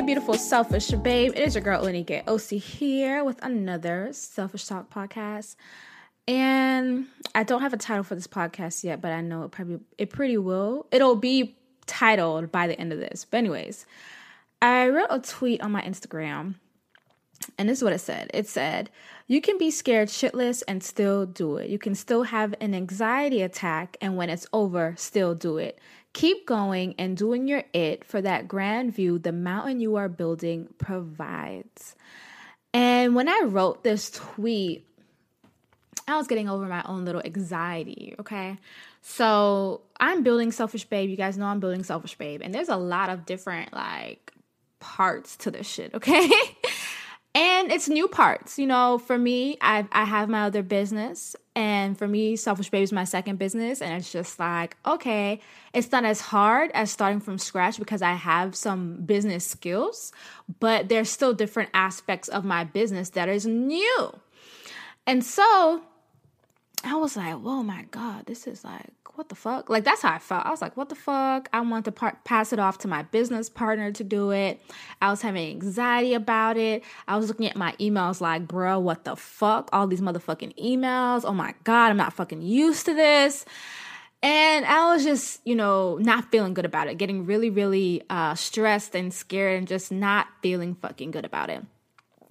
Hey, beautiful selfish babe. It is your girl Olanikee Osi here with another Selfish Talk podcast. And I don't have a title for this podcast yet, but I know it probably it pretty will. It'll be titled by the end of this. But anyways, I wrote a tweet on my Instagram and this is what it said. It said, You can be scared shitless and still do it. You can still have an anxiety attack, and when it's over, still do it. Keep going and doing your it for that grand view the mountain you are building provides. And when I wrote this tweet, I was getting over my own little anxiety, okay? So I'm building Selfish Babe. You guys know I'm building Selfish Babe. And there's a lot of different, like, parts to this shit, okay? and it's new parts you know for me i i have my other business and for me selfish baby is my second business and it's just like okay it's not as hard as starting from scratch because i have some business skills but there's still different aspects of my business that is new. And so i was like whoa, my god this is like what the fuck? Like that's how I felt. I was like, what the fuck? I want to par- pass it off to my business partner to do it. I was having anxiety about it. I was looking at my emails like, bro, what the fuck? All these motherfucking emails. Oh my god, I'm not fucking used to this. And I was just, you know, not feeling good about it, getting really, really uh, stressed and scared and just not feeling fucking good about it.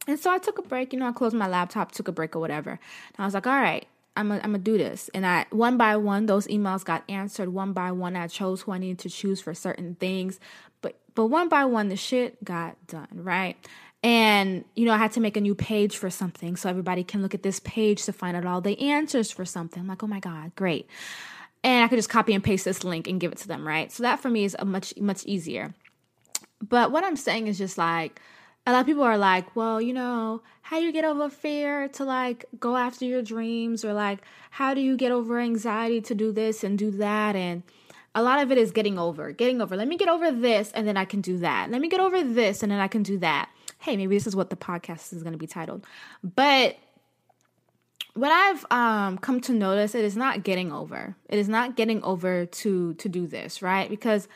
And so I took a break, you know, I closed my laptop, took a break or whatever. And I was like, all right, I'm gonna do this. And I one by one those emails got answered. One by one I chose who I needed to choose for certain things. But but one by one the shit got done, right? And you know, I had to make a new page for something so everybody can look at this page to find out all the answers for something. I'm like, oh my God, great. And I could just copy and paste this link and give it to them, right? So that for me is a much, much easier. But what I'm saying is just like a lot of people are like, well, you know, how do you get over fear to like go after your dreams or like how do you get over anxiety to do this and do that and a lot of it is getting over, getting over. Let me get over this and then I can do that. Let me get over this and then I can do that. Hey, maybe this is what the podcast is going to be titled. But what I've um, come to notice, it is not getting over. It is not getting over to to do this, right? Because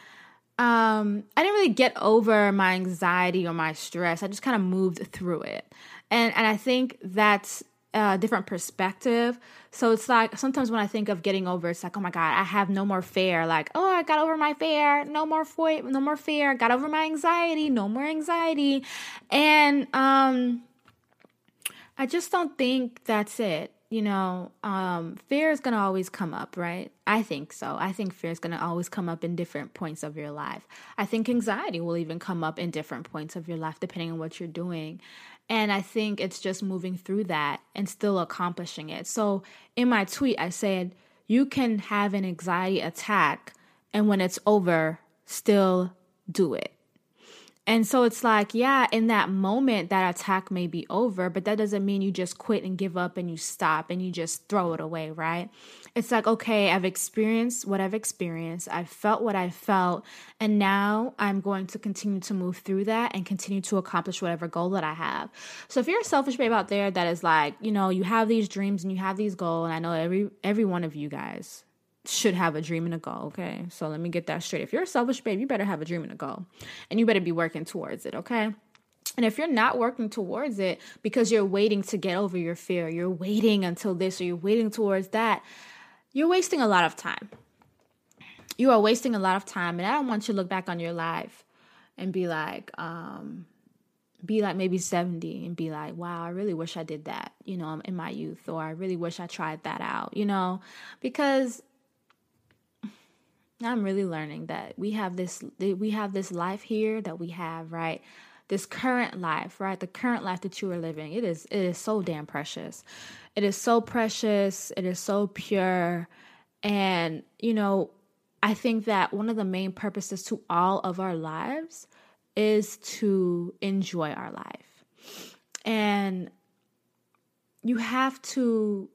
um, I didn't really get over my anxiety or my stress. I just kind of moved through it. And and I think that's a different perspective. So it's like sometimes when I think of getting over, it's like, oh my God, I have no more fear. Like, oh, I got over my fear. No more fear. No more fear. Got over my anxiety. No more anxiety. And um, I just don't think that's it you know, um, fear is going to always come up, right? I think so. I think fear is going to always come up in different points of your life. I think anxiety will even come up in different points of your life, depending on what you're doing. And I think it's just moving through that and still accomplishing it. So in my tweet, I said, you can have an anxiety attack, and when it's over, still do it. And so it's like, yeah, in that moment, that attack may be over, but that doesn't mean you just quit and give up and you stop and you just throw it away, right? It's like, okay, I've experienced what I've experienced, I've felt what I felt, and now I'm going to continue to move through that and continue to accomplish whatever goal that I have. So if you're a selfish babe out there that is like, you know, you have these dreams and you have these goals, and I know every every one of you guys should have a dream and a goal, okay? So let me get that straight. If you're a selfish babe, you better have a dream and a goal. And you better be working towards it, okay? And if you're not working towards it because you're waiting to get over your fear, you're waiting until this or you're waiting towards that, you're wasting a lot of time. You are wasting a lot of time. And I don't want you to look back on your life and be like, um, be like maybe 70 and be like, wow, I really wish I did that, you know, in my youth, or I really wish I tried that out, you know, because I'm really learning that we have this we have this life here that we have, right? This current life, right? The current life that you are living. It is it is so damn precious. It is so precious, it is so pure and, you know, I think that one of the main purposes to all of our lives is to enjoy our life. And you have to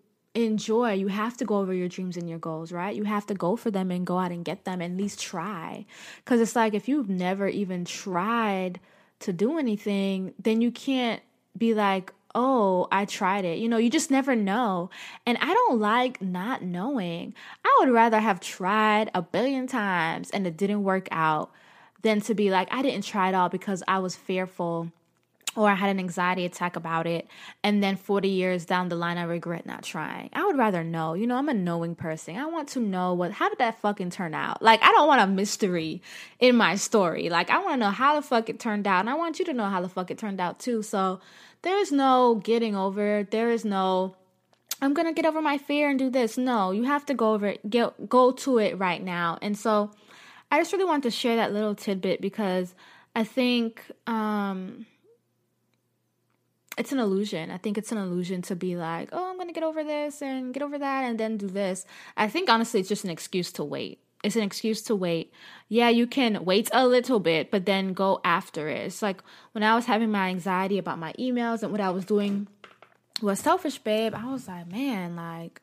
enjoy. You have to go over your dreams and your goals, right? You have to go for them and go out and get them and at least try. Because it's like if you've never even tried to do anything, then you can't be like, oh, I tried it. You know, you just never know. And I don't like not knowing. I would rather have tried a billion times and it didn't work out than to be like, I didn't try it all because I was fearful or I had an anxiety attack about it, and then 40 years down the line, I regret not trying. I would rather know. You know, I'm a knowing person. I want to know what, how did that fucking turn out? Like, I don't want a mystery in my story. Like, I want to know how the fuck it turned out, and I want you to know how the fuck it turned out too. So, there's no getting over. There is no, I'm gonna get over my fear and do this. No, you have to go over it, get, go to it right now. And so, I just really want to share that little tidbit because I think, um, it's an illusion. I think it's an illusion to be like, oh, I'm going to get over this and get over that and then do this. I think honestly, it's just an excuse to wait. It's an excuse to wait. Yeah, you can wait a little bit, but then go after it. It's like when I was having my anxiety about my emails and what I was doing was selfish, babe. I was like, man, like,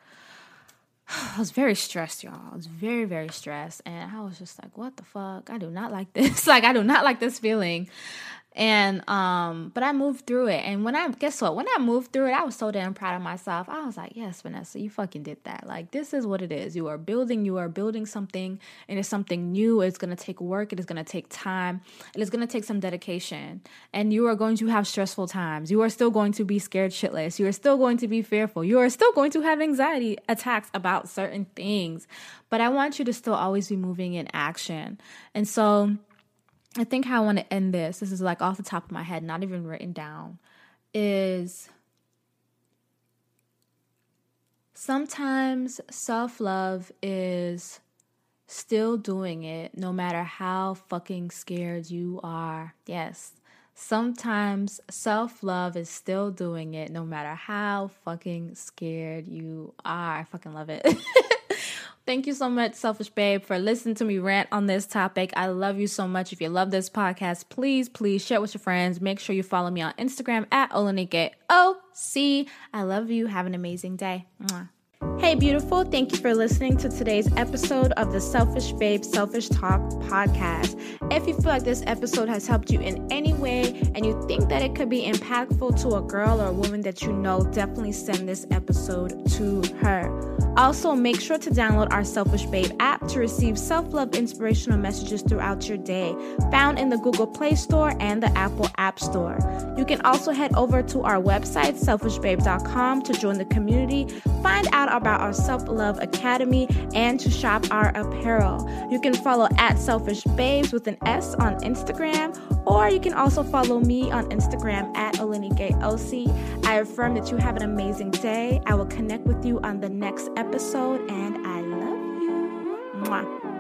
I was very stressed, y'all. I was very, very stressed. And I was just like, what the fuck? I do not like this. like, I do not like this feeling and um but i moved through it. And when i guess what? When i moved through it i was so damn proud of myself. I was like yes vanessa you fucking did that. Like this is what it is. You are building you are building something and it's something new. It's to take work it is to take time it is to take some dedication. And you are going to have stressful times. You are still going to be scared shitless. You are still going to be fearful. You are still going to have anxiety attacks about certain things. But i want you to still always be moving in action. And so I think how I want to end this, this is like off the top of my head, not even written down, is sometimes self love is still doing it no matter how fucking scared you are. Yes. Sometimes self love is still doing it no matter how fucking scared you are. I fucking love it. Thank you so much, Selfish Babe, for listening to me rant on this topic. I love you so much. If you love this podcast, please, please share it with your friends. Make sure you follow me on Instagram at Olanikee Osi. I love you. Have an amazing day. Mwah. Hey, beautiful. Thank you for listening to today's episode of the Selfish Babe Selfish Talk podcast. If you feel like this episode has helped you in any way and you think that it could be impactful to a girl or a woman that you know, definitely send this episode to her. Also, make sure to download our Selfish Babe app to receive self love inspirational messages throughout your day, found in the Google Play Store and the Apple App Store. You can also head over to our website, selfishbabe.com, to join the community, find out about our Self Love Academy, and to shop our apparel. You can follow at Selfish Babes with an S on Instagram, or you can also follow me on Instagram at OlanikeeOsi. I affirm that you have an amazing day. I will connect with you on the next episode, and I love you. Mwah.